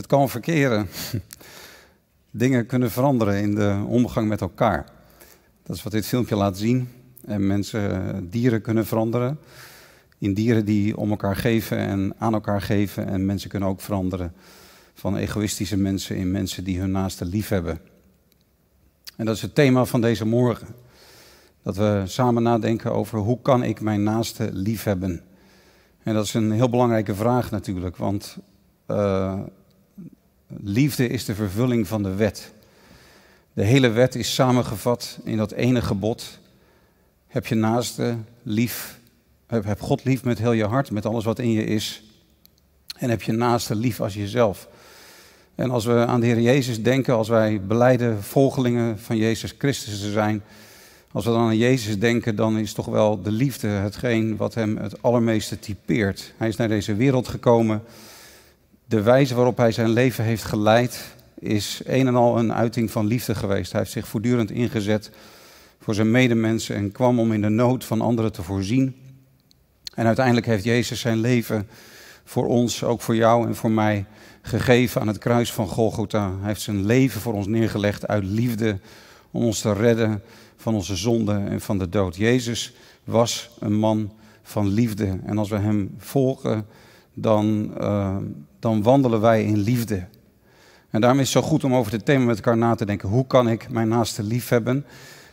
Het kan verkeren. Dingen kunnen veranderen in de omgang met elkaar. Dat is wat dit filmpje laat zien. En mensen, dieren kunnen veranderen. In dieren die om elkaar geven en aan elkaar geven. En mensen kunnen ook veranderen van egoïstische mensen in mensen die hun naaste lief hebben. En dat is het thema van deze morgen. Dat we samen nadenken over hoe kan ik mijn naaste lief hebben. En dat is een heel belangrijke vraag natuurlijk, want uh, liefde is de vervulling van de wet. De hele wet is samengevat in dat ene gebod. Heb je naaste lief, heb, God lief met heel je hart, met alles wat in je is. En heb je naaste lief als jezelf. En als we aan de Heer Jezus denken, als wij beleiden volgelingen van Jezus Christus te zijn, als we dan aan Jezus denken, dan is toch wel de liefde hetgeen wat hem het allermeeste typeert. Hij is naar deze wereld gekomen. De wijze waarop hij zijn leven heeft geleid is een en al een uiting van liefde geweest. Hij heeft zich voortdurend ingezet voor zijn medemensen en kwam om in de nood van anderen te voorzien. En uiteindelijk heeft Jezus zijn leven voor ons, ook voor jou en voor mij, gegeven aan het kruis van Golgotha. Hij heeft zijn leven voor ons neergelegd uit liefde om ons te redden van onze zonde en van de dood. Jezus was een man van liefde. En als we hem volgen, dan, uh, dan wandelen wij in liefde. En daarom is het zo goed om over dit thema met elkaar na te denken. Hoe kan ik mijn naaste lief hebben?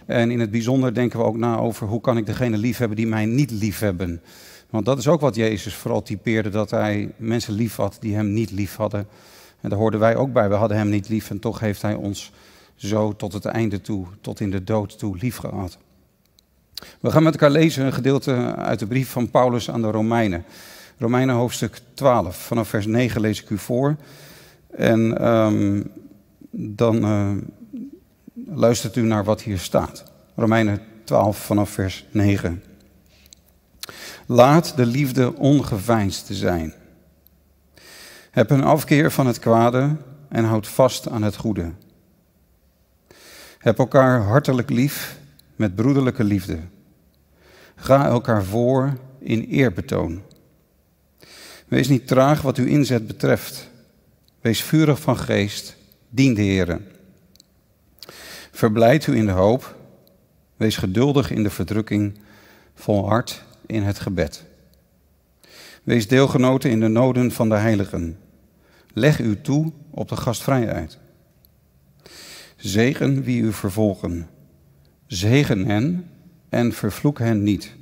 En in het bijzonder denken we ook na over hoe kan ik degene lief hebben die mij niet lief hebben. Want dat is ook wat Jezus vooral typeerde, dat hij mensen lief had die hem niet lief hadden. En daar hoorden wij ook bij. We hadden hem niet lief en toch heeft hij ons zo tot het einde toe, tot in de dood toe lief gehad. We gaan met elkaar lezen een gedeelte uit de brief van Paulus aan de Romeinen. Romeinen hoofdstuk 12, vanaf vers 9 lees ik u voor. En um, dan uh, luistert u naar wat hier staat. Romeinen 12 vanaf vers 9. Laat de liefde ongeveinsd zijn. Heb een afkeer van het kwade en houd vast aan het goede. Heb elkaar hartelijk lief met broederlijke liefde. Ga elkaar voor in eerbetoon. Wees niet traag wat uw inzet betreft. Wees vurig van geest, dien de Heer. Verblijd u in de hoop. Wees geduldig in de verdrukking, volhard in het gebed. Wees deelgenoten in de noden van de heiligen. Leg u toe op de gastvrijheid. Zegen wie u vervolgen. Zegen hen en vervloek hen niet.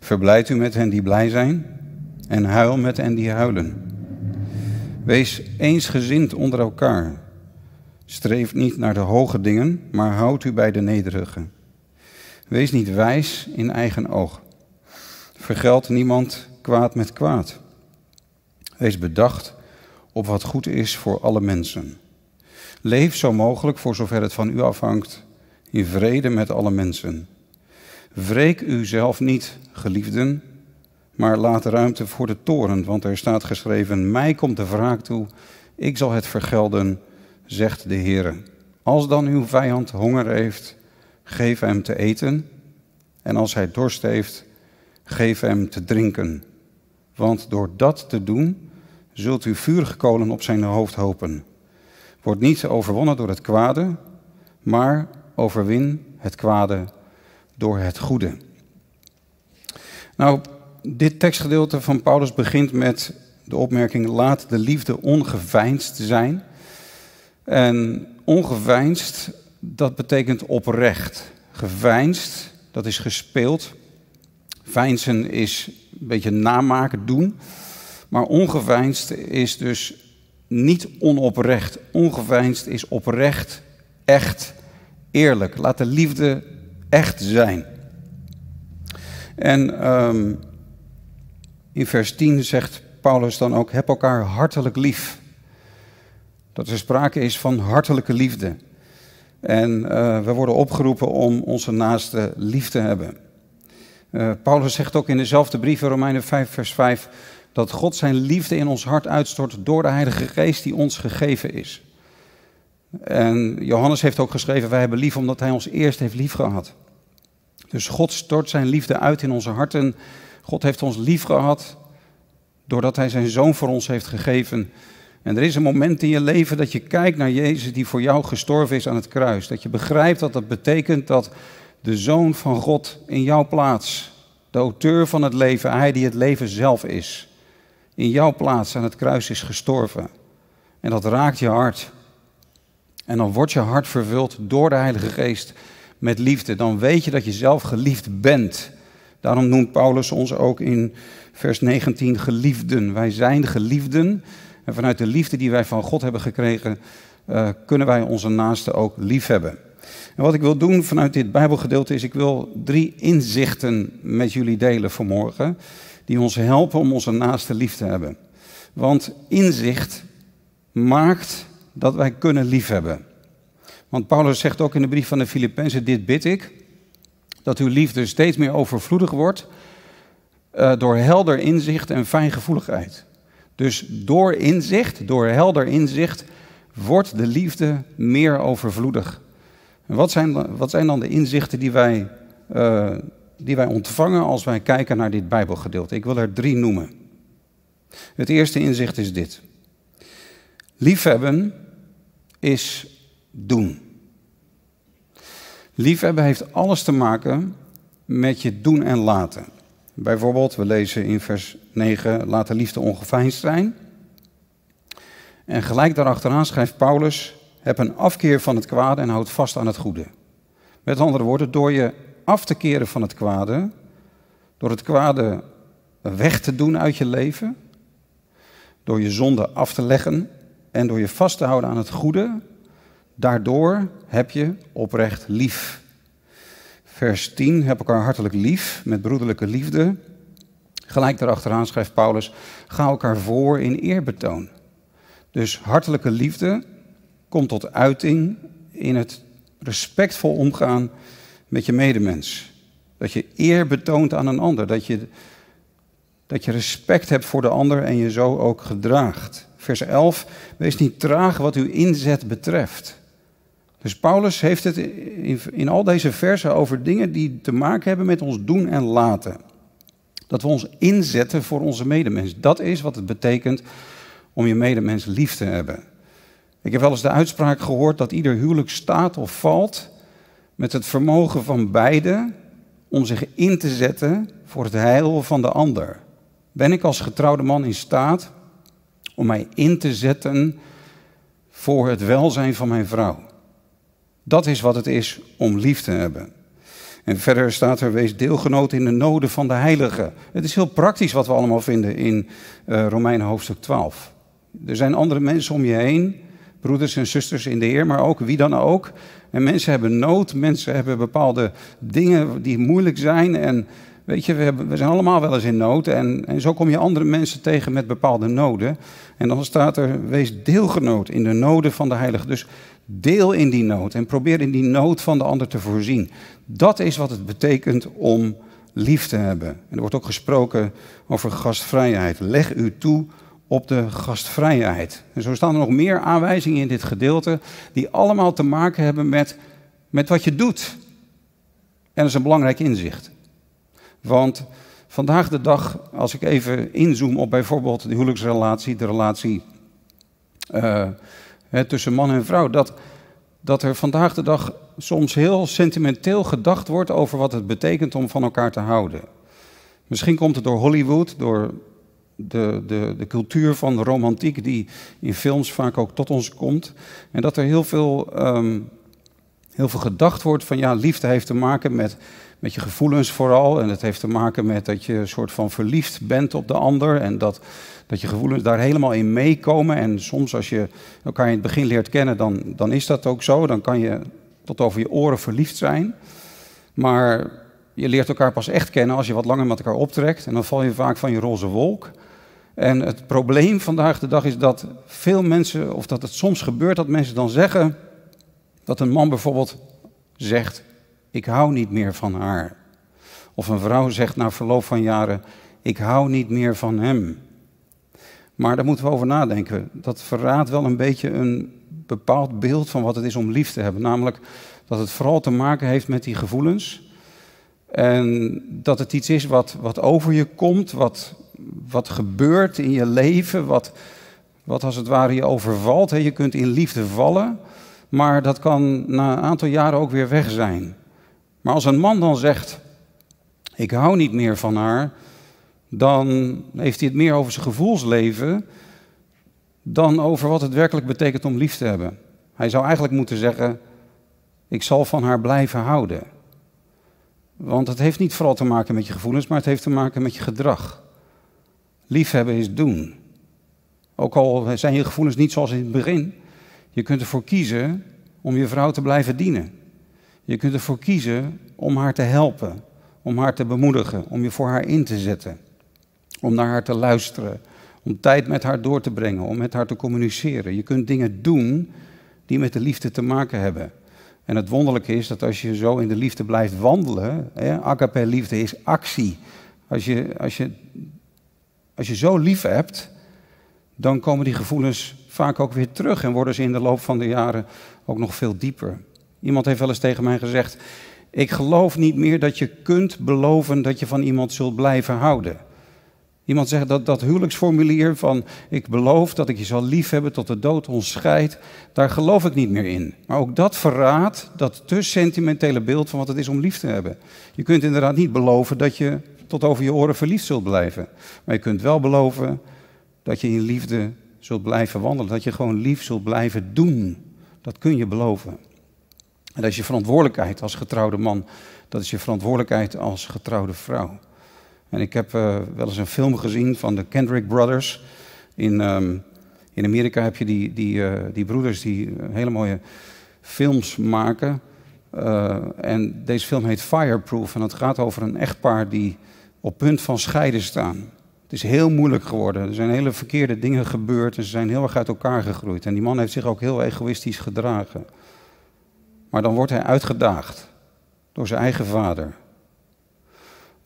Verblijd u met hen die blij zijn en huil met hen die huilen. Wees eensgezind onder elkaar. Streef niet naar de hoge dingen, maar houd u bij de nederige. Wees niet wijs in eigen oog. Vergeld niemand kwaad met kwaad. Wees bedacht op wat goed is voor alle mensen. Leef zo mogelijk, voor zover het van u afhangt, in vrede met alle mensen. Wreek u zelf niet, geliefden, maar laat ruimte voor de toren, want er staat geschreven: Mij komt de wraak toe, ik zal het vergelden, zegt de Heer. Als dan uw vijand honger heeft, geef hem te eten, en als hij dorst heeft, geef hem te drinken. Want door dat te doen, zult u vurige kolen op zijn hoofd hopen. Word niet overwonnen door het kwade, maar overwin het kwade door het goede. Nou, dit tekstgedeelte van Paulus begint met de opmerking: laat de liefde ongeveinsd zijn. En ongeveinsd, dat betekent oprecht. Geveinsd, dat is gespeeld. Veinzen is een beetje namaken, doen. Maar ongeveinsd is dus niet onoprecht. Ongeveinsd is oprecht, echt, eerlijk. Laat de liefde echt zijn. En um, in vers 10 zegt Paulus dan ook: heb elkaar hartelijk lief. Dat er sprake is van hartelijke liefde. En uh, we worden opgeroepen om onze naaste lief te hebben. Uh, Paulus zegt ook in dezelfde brief, Romeinen 5, vers 5, dat God zijn liefde in ons hart uitstort door de Heilige Geest die ons gegeven is. En Johannes heeft ook geschreven, wij hebben lief omdat hij ons eerst heeft lief gehad. Dus God stort zijn liefde uit in onze harten. God heeft ons lief gehad doordat hij zijn zoon voor ons heeft gegeven. En er is een moment in je leven dat je kijkt naar Jezus die voor jou gestorven is aan het kruis. Dat je begrijpt dat dat betekent dat de Zoon van God in jouw plaats, de auteur van het leven, hij die het leven zelf is, in jouw plaats aan het kruis is gestorven. En dat raakt je hart. En dan wordt je hart vervuld door de Heilige Geest met liefde. Dan weet je dat je zelf geliefd bent. Daarom noemt Paulus ons ook in vers 19 geliefden. Wij zijn geliefden. En vanuit de liefde die wij van God hebben gekregen, uh, kunnen wij onze naasten ook lief hebben. En wat ik wil doen vanuit dit Bijbelgedeelte is, ik wil drie inzichten met jullie delen vanmorgen, die ons helpen om onze naaste lief te hebben. Want inzicht maakt dat wij kunnen liefhebben. Want Paulus zegt ook in de brief van de Filippenzen, dit bid ik, dat uw liefde steeds meer overvloedig wordt uh, door helder inzicht en fijngevoeligheid. Dus door inzicht, door helder inzicht, wordt de liefde meer overvloedig. En wat zijn, wat zijn dan de inzichten die wij, uh, die wij ontvangen als wij kijken naar dit Bijbelgedeelte? Ik wil er drie noemen. Het eerste inzicht is dit. Liefhebben is doen. Liefhebben heeft alles te maken met je doen en laten. Bijvoorbeeld, we lezen in vers 9, laat de liefde ongeveinsd zijn. En gelijk daarachteraan schrijft Paulus, heb een afkeer van het kwade en houd vast aan het goede. Met andere woorden, door je af te keren van het kwade, door het kwade weg te doen uit je leven, door je zonde af te leggen en door je vast te houden aan het goede, daardoor heb je oprecht lief. Vers 10, heb elkaar hartelijk lief met broederlijke liefde. Gelijk daarachteraan schrijft Paulus, ga elkaar voor in eerbetoon. Dus hartelijke liefde komt tot uiting in het respectvol omgaan met je medemens. Dat je eer betoont aan een ander, dat je, dat je respect hebt voor de ander en je zo ook gedraagt. Vers 11, wees niet traag wat uw inzet betreft. Dus Paulus heeft het in, in al deze versen over dingen die te maken hebben met ons doen en laten. Dat we ons inzetten voor onze medemens. Dat is wat het betekent om je medemens lief te hebben. Ik heb wel eens de uitspraak gehoord dat ieder huwelijk staat of valt met het vermogen van beide om zich in te zetten voor het heil van de ander. Ben ik als getrouwde man in staat om mij in te zetten voor het welzijn van mijn vrouw? Dat is wat het is om lief te hebben. En verder staat er, wees deelgenoot in de noden van de heiligen. Het is heel praktisch wat we allemaal vinden in uh, Romeinen hoofdstuk 12. Er zijn andere mensen om je heen, broeders en zusters in de Heer, maar ook wie dan ook. En mensen hebben nood, mensen hebben bepaalde dingen die moeilijk zijn. En weet je, we, hebben, we zijn allemaal wel eens in nood. En, en zo kom je andere mensen tegen met bepaalde noden. En dan staat er, wees deelgenoot in de noden van de heiligen. Dus Deel in die nood en probeer in die nood van de ander te voorzien. Dat is wat het betekent om lief te hebben. En er wordt ook gesproken over gastvrijheid. Leg u toe op de gastvrijheid. En zo staan er nog meer aanwijzingen in dit gedeelte die allemaal te maken hebben met, met wat je doet. En dat is een belangrijk inzicht. Want vandaag de dag, als ik even inzoom op bijvoorbeeld de huwelijksrelatie, de relatie uh, tussen man en vrouw, dat, dat er vandaag de dag soms heel sentimenteel gedacht wordt over wat het betekent om van elkaar te houden. Misschien komt het door Hollywood, door de, de, de cultuur van de romantiek die in films vaak ook tot ons komt. En dat er heel veel, um, heel veel gedacht wordt van ja, liefde heeft te maken met, met je gevoelens vooral. En het heeft te maken met dat je een soort van verliefd bent op de ander. En dat, dat je gevoelens daar helemaal in meekomen. En soms als je elkaar in het begin leert kennen, dan, dan is dat ook zo. Dan kan je tot over je oren verliefd zijn. Maar je leert elkaar pas echt kennen als je wat langer met elkaar optrekt. En dan val je vaak van je roze wolk. En het probleem vandaag de dag is dat veel mensen, of dat het soms gebeurt dat mensen dan zeggen dat een man bijvoorbeeld zegt: Ik hou niet meer van haar. Of een vrouw zegt na verloop van jaren: Ik hou niet meer van hem. Maar daar moeten we over nadenken. Dat verraadt wel een beetje een bepaald beeld van wat het is om lief te hebben. Namelijk dat het vooral te maken heeft met die gevoelens. En dat het iets is wat, wat over je komt, wat, wat gebeurt in je leven, wat, wat als het ware je overvalt. Je kunt in liefde vallen, maar dat kan na een aantal jaren ook weer weg zijn. Maar als een man dan zegt, ik hou niet meer van haar, dan heeft hij het meer over zijn gevoelsleven dan over wat het werkelijk betekent om lief te hebben. Hij zou eigenlijk moeten zeggen, ik zal van haar blijven houden. Want het heeft niet vooral te maken met je gevoelens, maar het heeft te maken met je gedrag. Liefhebben is doen. Ook al zijn je gevoelens niet zoals in het begin, je kunt ervoor kiezen om je vrouw te blijven dienen. Je kunt ervoor kiezen om haar te helpen, om haar te bemoedigen, om je voor haar in te zetten, om naar haar te luisteren, om tijd met haar door te brengen, om met haar te communiceren. Je kunt dingen doen die met de liefde te maken hebben. En het wonderlijke is dat als je zo in de liefde blijft wandelen, hè, agape liefde is actie. Als je, als, je, als je zo lief hebt, dan komen die gevoelens vaak ook weer terug en worden ze in de loop van de jaren ook nog veel dieper. Iemand heeft wel eens tegen mij gezegd: Ik geloof niet meer dat je kunt beloven dat je van iemand zult blijven houden. Iemand zegt dat dat huwelijksformulier van ik beloof dat ik je zal liefhebben tot de dood ons scheidt, daar geloof ik niet meer in. Maar ook dat verraadt dat te sentimentele beeld van wat het is om lief te hebben. Je kunt inderdaad niet beloven dat je tot over je oren verliefd zult blijven. Maar je kunt wel beloven dat je in liefde zult blijven wandelen. Dat je gewoon lief zult blijven doen. Dat kun je beloven. En dat is je verantwoordelijkheid als getrouwde man. Dat is je verantwoordelijkheid als getrouwde vrouw. En ik heb uh, wel eens een film gezien van de Kendrick Brothers. In, um, in Amerika heb je die, die, uh, die broeders die uh, hele mooie films maken. en deze film heet Fireproof. En het gaat over een echtpaar die op punt van scheiden staan. Het is heel moeilijk geworden. Er zijn hele verkeerde dingen gebeurd en ze zijn heel erg uit elkaar gegroeid. En die man heeft zich ook heel egoïstisch gedragen. Maar dan wordt hij uitgedaagd door zijn eigen vader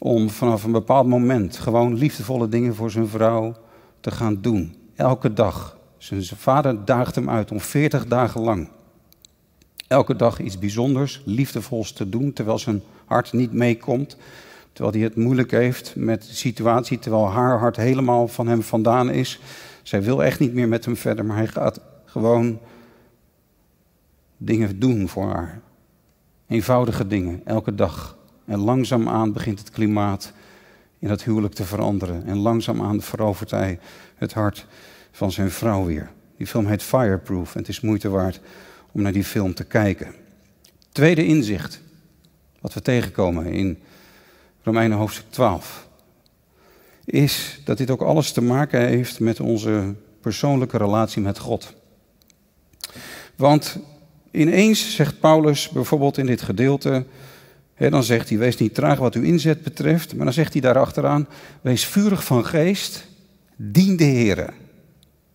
om vanaf een bepaald moment gewoon liefdevolle dingen voor zijn vrouw te gaan doen. Elke dag. Zijn vader daagt hem uit om 40 dagen lang. Elke dag iets bijzonders, liefdevols te doen, terwijl zijn hart niet meekomt. Terwijl hij het moeilijk heeft met de situatie, terwijl haar hart helemaal van hem vandaan is. Zij wil echt niet meer met hem verder, maar hij gaat gewoon dingen doen voor haar. Eenvoudige dingen, elke dag. En langzaamaan begint het klimaat in dat huwelijk te veranderen. En langzaamaan verovert hij het hart van zijn vrouw weer. Die film heet Fireproof en het is moeite waard om naar die film te kijken. Tweede inzicht, wat we tegenkomen in Romeinen hoofdstuk 12, is dat dit ook alles te maken heeft met onze persoonlijke relatie met God. Want ineens zegt Paulus bijvoorbeeld in dit gedeelte, dan zegt hij, wees niet traag wat uw inzet betreft, maar dan zegt hij daarachteraan, wees vurig van geest, dien de Heer.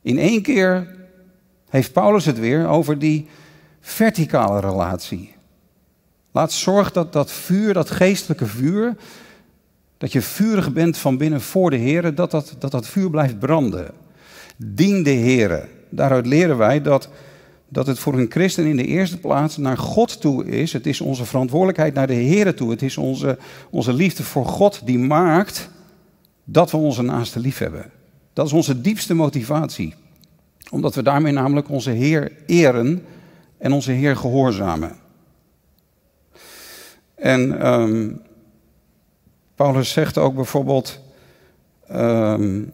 In één keer heeft Paulus het weer over die verticale relatie. Laat zorg dat dat vuur, dat geestelijke vuur, dat je vurig bent van binnen voor de Heer, dat dat, dat vuur blijft branden. Dien de Heer. Daaruit leren wij dat dat het voor een christen in de eerste plaats naar God toe is. Het is onze verantwoordelijkheid naar de Heer toe. Het is onze, onze liefde voor God die maakt dat we onze naaste lief hebben. Dat is onze diepste motivatie. Omdat we daarmee namelijk onze Heer eren en onze Heer gehoorzamen. En um, Paulus zegt ook bijvoorbeeld, um,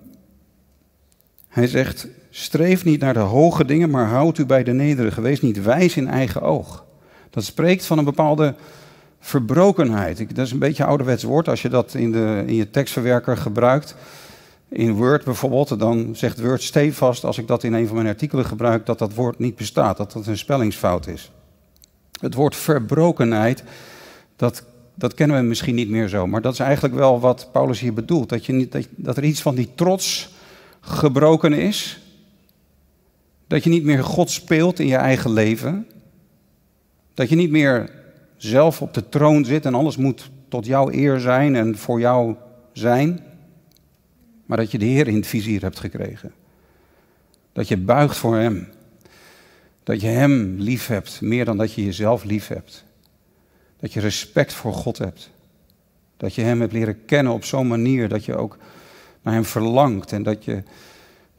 hij zegt, Streef niet naar de hoge dingen, maar houd u bij de nederige. Wees niet wijs in eigen oog. Dat spreekt van een bepaalde verbrokenheid. Dat is een beetje een ouderwets woord. Als je dat in, de, in je tekstverwerker gebruikt, in Word bijvoorbeeld, dan zegt Word stevast, als ik dat in een van mijn artikelen gebruik, dat dat woord niet bestaat, dat dat een spellingsfout is. Het woord verbrokenheid, dat, dat kennen we misschien niet meer zo, maar dat is eigenlijk wel wat Paulus hier bedoelt. Dat, je niet, dat, dat er iets van die trots gebroken is, dat je niet meer God speelt in je eigen leven. Dat je niet meer zelf op de troon zit en alles moet tot jouw eer zijn en voor jou zijn. Maar dat je de Heer in het vizier hebt gekregen. Dat je buigt voor Hem. Dat je Hem lief hebt, meer dan dat je jezelf lief hebt. Dat je respect voor God hebt. Dat je Hem hebt leren kennen op zo'n manier dat je ook naar Hem verlangt en dat je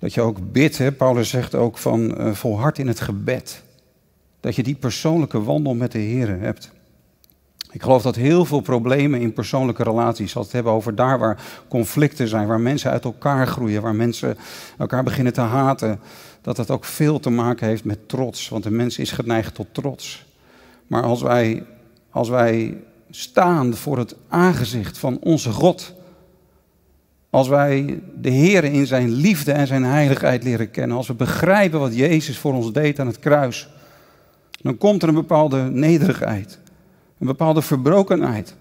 Dat je ook bidt, hè? Paulus zegt ook van uh, volhard in het gebed. Dat je die persoonlijke wandel met de Heer hebt. Ik geloof dat heel veel problemen in persoonlijke relaties, als het hebben over daar waar conflicten zijn, waar mensen uit elkaar groeien, waar mensen elkaar beginnen te haten, dat dat ook veel te maken heeft met trots. Want de mens is geneigd tot trots. Maar als wij, als wij staan voor het aangezicht van onze God, als wij de Heer in zijn liefde en zijn heiligheid leren kennen, als we begrijpen wat Jezus voor ons deed aan het kruis, dan komt er een bepaalde nederigheid, een bepaalde verbrokenheid.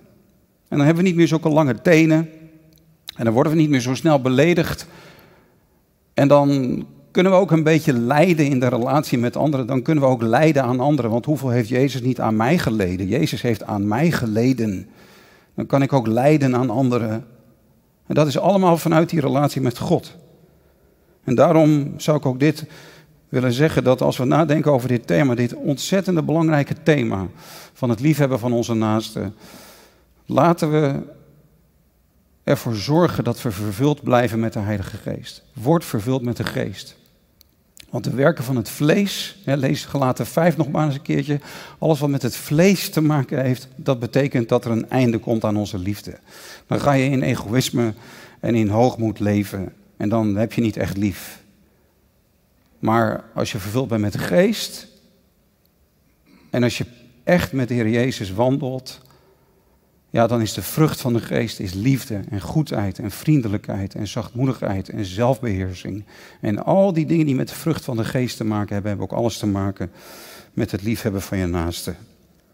En dan hebben we niet meer zulke lange tenen en dan worden we niet meer zo snel beledigd. En dan kunnen we ook een beetje lijden in de relatie met anderen. Dan kunnen we ook lijden aan anderen. Want hoeveel heeft Jezus niet aan mij geleden? Jezus heeft aan mij geleden. Dan kan ik ook lijden aan anderen. En dat is allemaal vanuit die relatie met God. En daarom zou ik ook dit willen zeggen: dat als we nadenken over dit thema, dit ontzettende belangrijke thema van het liefhebben van onze naasten, laten we ervoor zorgen dat we vervuld blijven met de Heilige Geest. Word vervuld met de Geest. Want de werken van het vlees, hè, lees gelaten 5 nog maar eens een keertje, alles wat met het vlees te maken heeft, dat betekent dat er een einde komt aan onze liefde. Dan ga je in egoïsme en in hoogmoed leven en dan heb je niet echt lief. Maar als je vervuld bent met de geest en als je echt met de Heer Jezus wandelt, ja, dan is de vrucht van de geest is liefde en goedheid en vriendelijkheid en zachtmoedigheid en zelfbeheersing. En al die dingen die met de vrucht van de geest te maken hebben, hebben ook alles te maken met het liefhebben van je naaste.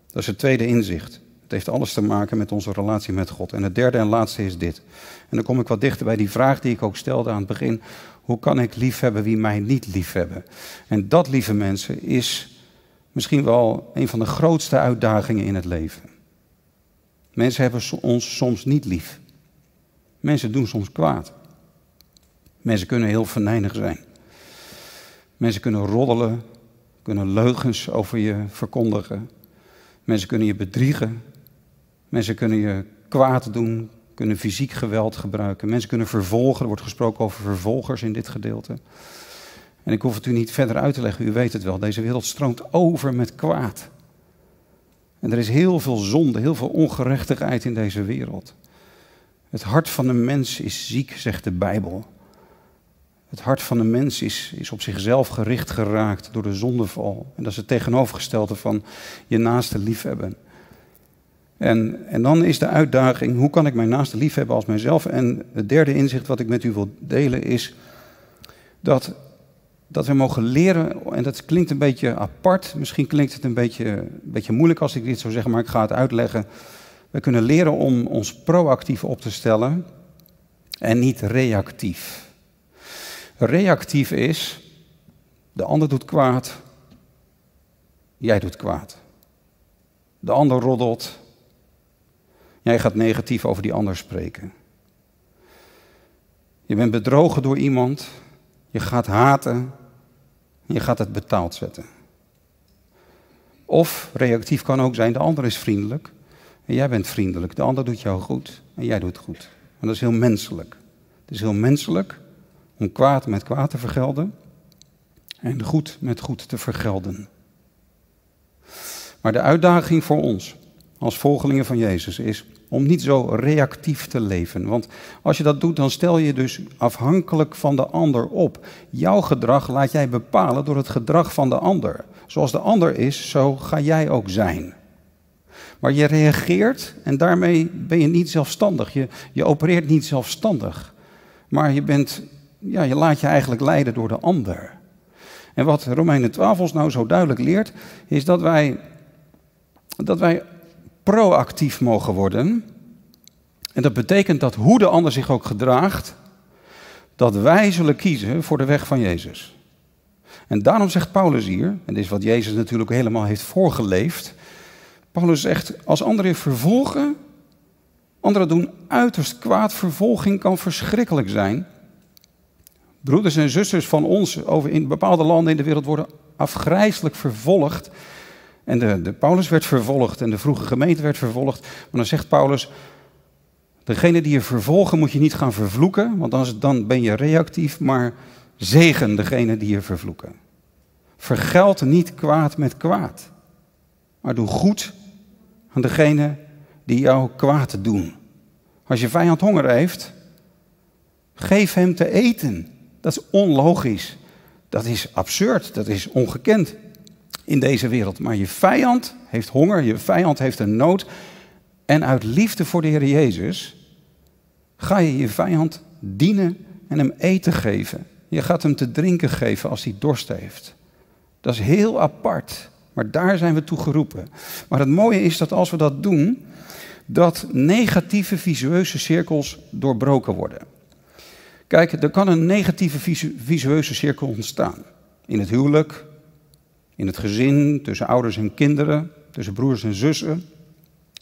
Dat is het tweede inzicht. Het heeft alles te maken met onze relatie met God. En het derde en laatste is dit. En dan kom ik wat dichter bij die vraag die ik ook stelde aan het begin. Hoe kan ik liefhebben wie mij niet liefhebben? En dat, lieve mensen, is misschien wel een van de grootste uitdagingen in het leven. Mensen hebben ons soms niet lief. Mensen doen soms kwaad. Mensen kunnen heel venijnig zijn. Mensen kunnen roddelen, kunnen leugens over je verkondigen. Mensen kunnen je bedriegen. Mensen kunnen je kwaad doen, kunnen fysiek geweld gebruiken. Mensen kunnen vervolgen. Er wordt gesproken over vervolgers in dit gedeelte. En ik hoef het u niet verder uit te leggen, u weet het wel. Deze wereld stroomt over met kwaad. En er is heel veel zonde, heel veel ongerechtigheid in deze wereld. Het hart van de mens is ziek, zegt de Bijbel. Het hart van de mens is, is op zichzelf gericht geraakt door de zondeval. En dat is het tegenovergestelde van je naaste liefhebben. En, en dan is de uitdaging, hoe kan ik mijn naaste liefhebben als mijzelf? En het derde inzicht wat ik met u wil delen is dat dat we mogen leren, en dat klinkt een beetje apart, misschien klinkt het een beetje, een beetje moeilijk als ik dit zo zeg, maar ik ga het uitleggen. We kunnen leren om ons proactief op te stellen en niet reactief. Reactief is, de ander doet kwaad, jij doet kwaad. De ander roddelt, jij gaat negatief over die ander spreken. Je bent bedrogen door iemand, je gaat haten, je gaat het betaald zetten. Of reactief kan ook zijn, de ander is vriendelijk en jij bent vriendelijk. De ander doet jou goed en jij doet goed. En dat is heel menselijk. Het is heel menselijk om kwaad met kwaad te vergelden en goed met goed te vergelden. Maar de uitdaging voor ons als volgelingen van Jezus is om niet zo reactief te leven. Want als je dat doet, dan stel je dus afhankelijk van de ander op. Jouw gedrag laat jij bepalen door het gedrag van de ander. Zoals de ander is, zo ga jij ook zijn. Maar je reageert en daarmee ben je niet zelfstandig. Je, je opereert niet zelfstandig. Maar je, bent, ja, je laat je eigenlijk leiden door de ander. En wat Romeinen 12 ons nou zo duidelijk leert, is dat wij, dat wij proactief mogen worden. En dat betekent dat hoe de ander zich ook gedraagt, dat wij zullen kiezen voor de weg van Jezus. En daarom zegt Paulus hier, en dit is wat Jezus natuurlijk helemaal heeft voorgeleefd. Paulus zegt, als anderen vervolgen, anderen doen uiterst kwaad, vervolging kan verschrikkelijk zijn. Broeders en zusters van ons over in bepaalde landen in de wereld worden afgrijzelijk vervolgd. En de, de, Paulus werd vervolgd en de vroege gemeente werd vervolgd. Maar dan zegt Paulus, degene die je vervolgen moet je niet gaan vervloeken, want dan, dan ben je reactief. Maar Zegen degene die je vervloeken. Vergeld niet kwaad met kwaad, maar doe goed aan degene die jou kwaad doen. Als je vijand honger heeft, geef hem te eten. Dat is onlogisch. Dat is absurd. Dat is ongekend in deze wereld. Maar je vijand heeft honger, je vijand heeft een nood. En uit liefde voor de Heer Jezus ga je je vijand dienen en hem eten geven. Je gaat hem te drinken geven als hij dorst heeft. Dat is heel apart. Maar daar zijn we toe geroepen. Maar het mooie is dat als we dat doen, dat negatieve visueuze cirkels doorbroken worden. Kijk, er kan een negatieve visueuze cirkel ontstaan. In het huwelijk, in het gezin, tussen ouders en kinderen, tussen broers en zussen,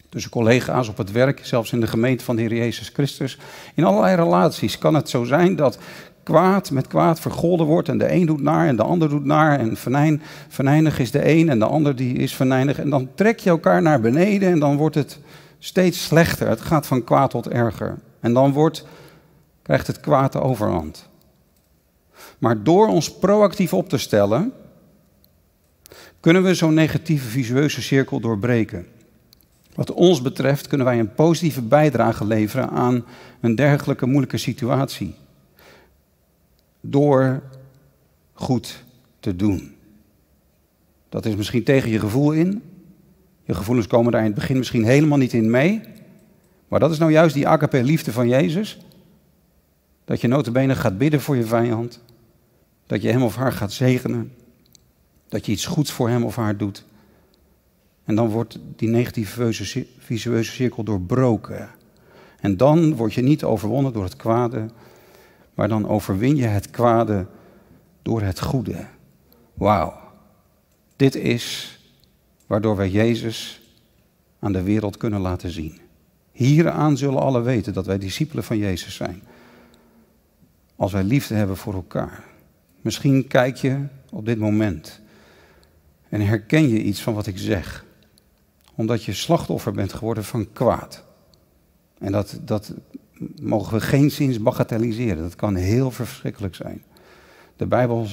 tussen collega's op het werk, zelfs in de gemeente van de Heer Jezus Christus. In allerlei relaties kan het zo zijn dat kwaad met kwaad vergolden wordt en de een doet naar en de ander doet naar en venijn, venijnig is de een en de ander die is venijnig en dan trek je elkaar naar beneden en dan wordt het steeds slechter. Het gaat van kwaad tot erger en dan wordt, krijgt het kwaad de overhand. Maar door ons proactief op te stellen, kunnen we zo'n negatieve visueuze cirkel doorbreken. Wat ons betreft kunnen wij een positieve bijdrage leveren aan een dergelijke moeilijke situatie. Door goed te doen. Dat is misschien tegen je gevoel in. Je gevoelens komen daar in het begin misschien helemaal niet in mee. Maar dat is nou juist die agape liefde van Jezus. Dat je notabene gaat bidden voor je vijand. Dat je hem of haar gaat zegenen. Dat je iets goeds voor hem of haar doet. En dan wordt die negatieve visueuze cirkel doorbroken. En dan word je niet overwonnen door het kwade, maar dan overwin je het kwade door het goede. Wauw. Dit is waardoor wij Jezus aan de wereld kunnen laten zien. Hieraan zullen alle weten dat wij discipelen van Jezus zijn. Als wij liefde hebben voor elkaar. Misschien kijk je op dit moment en herken je iets van wat ik zeg omdat je slachtoffer bent geworden van kwaad. En dat, dat mogen we geen zins bagatelliseren. Dat kan heel verschrikkelijk zijn. De Bijbel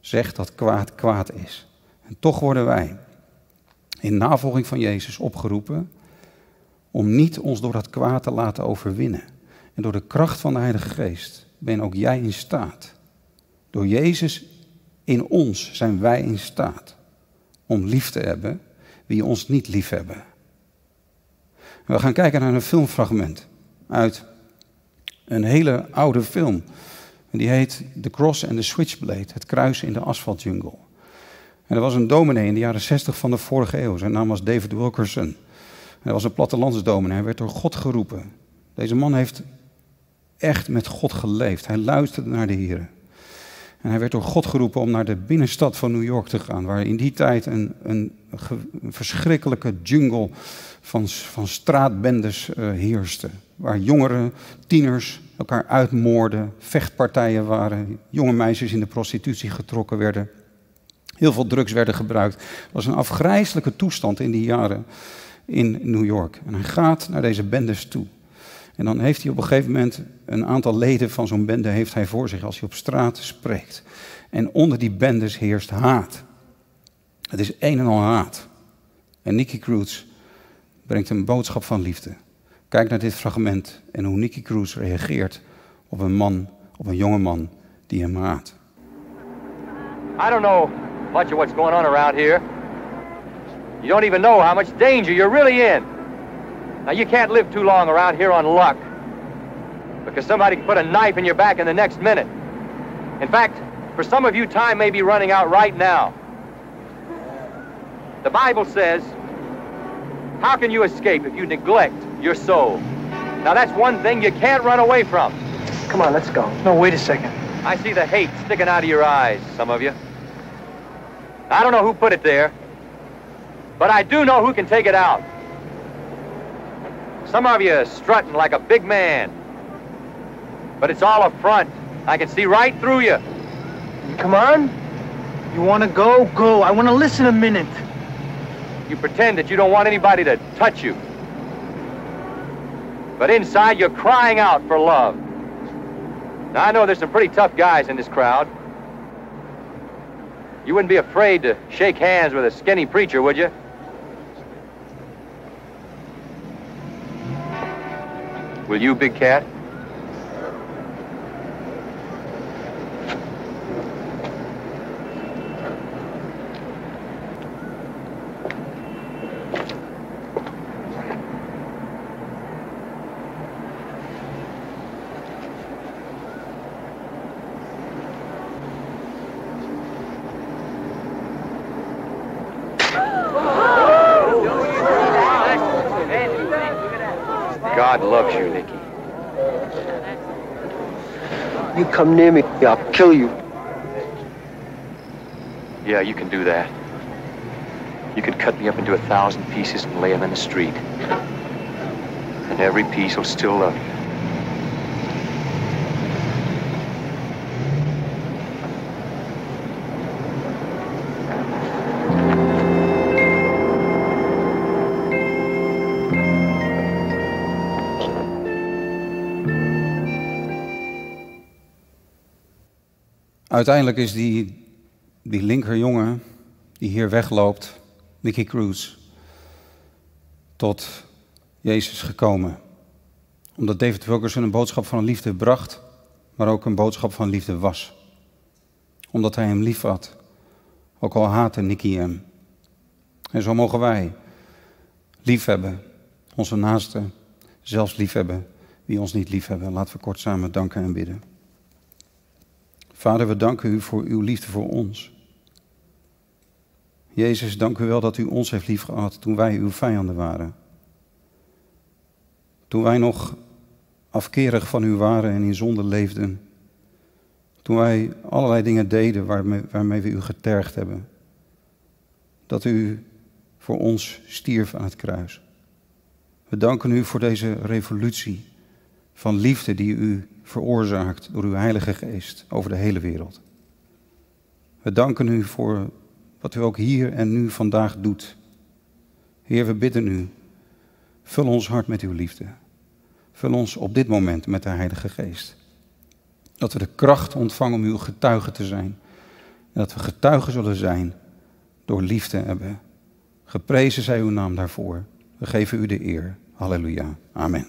zegt dat kwaad kwaad is. En toch worden wij in navolging van Jezus opgeroepen om niet ons door dat kwaad te laten overwinnen. En door de kracht van de Heilige Geest ben ook jij in staat. Door Jezus in ons zijn wij in staat om lief te hebben wie ons niet lief hebben. We gaan kijken naar een filmfragment uit een hele oude film. Die heet The Cross and the Switchblade, het kruis in de asfaltjungle. En er was een dominee in de jaren 60 van de vorige eeuw. Zijn naam was David Wilkerson. Hij was een plattelandsdominee. Hij werd door God geroepen. Deze man heeft echt met God geleefd. Hij luisterde naar de Heer. En hij werd door God geroepen om naar de binnenstad van New York te gaan, waar in die tijd een, een, verschrikkelijke jungle van, van straatbendes uh, heerste. Waar jongeren, tieners elkaar uitmoorden, vechtpartijen waren, jonge meisjes in de prostitutie getrokken werden. Heel veel drugs werden gebruikt. Het was een afgrijzelijke toestand in die jaren in New York. En hij gaat naar deze bendes toe. En dan heeft hij op een gegeven moment een aantal leden van zo'n bende heeft hij voor zich als hij op straat spreekt. En onder die bendes heerst haat. Het is een en al haat. En Nicky Cruz brengt een boodschap van liefde. Kijk naar dit fragment en hoe Nicky Cruz reageert op een man, op een jonge man die hem haat. I don't know much of what's going on around here. You don't even know how much danger you're really in. Now, you can't live too long around here on luck because somebody can put a knife in your back in the next minute. In fact, for some of you, time may be running out right now. The Bible says, how can you escape if you neglect your soul? Now, that's one thing you can't run away from. Come on, let's go. No, wait a second. I see the hate sticking out of your eyes, some of you. I don't know who put it there, but I do know who can take it out. Some of you strutting like a big man. But it's all a front. I can see right through you. Come on. You want to go? Go. I want to listen a minute. You pretend that you don't want anybody to touch you. But inside, you're crying out for love. Now, I know there's some pretty tough guys in this crowd. You wouldn't be afraid to shake hands with a skinny preacher, would you? Will you, Big Cat? God loves you, Nicky. You come near me, I'll kill you. Yeah, you can do that. You could cut me up into a thousand pieces and lay them in the street. And every piece will still love you. Uiteindelijk is die, die linkerjongen die hier wegloopt, Nicky Cruz, tot Jezus gekomen. Omdat David Wilkerson een boodschap van liefde bracht, maar ook een boodschap van liefde was. Omdat hij hem lief had, ook al haatte Nicky hem. En zo mogen wij liefhebben, onze naasten, zelfs liefhebben wie ons niet liefhebben. Laten we kort samen danken en bidden. Vader, we danken u voor uw liefde voor ons. Jezus, dank u wel dat u ons heeft liefgehad toen wij uw vijanden waren. Toen wij nog afkerig van u waren en in zonde leefden. Toen wij allerlei dingen deden waarmee, waarmee we u getergd hebben. Dat u voor ons stierf aan het kruis. We danken u voor deze revolutie van liefde die u veroorzaakt door uw Heilige Geest over de hele wereld. We danken u voor wat u ook hier en nu vandaag doet. Heer, we bidden u, vul ons hart met uw liefde. Vul ons op dit moment met de Heilige Geest. Dat we de kracht ontvangen om uw getuige te zijn. En dat we getuigen zullen zijn door liefde hebben. Geprezen zij uw naam daarvoor. We geven u de eer. Halleluja. Amen.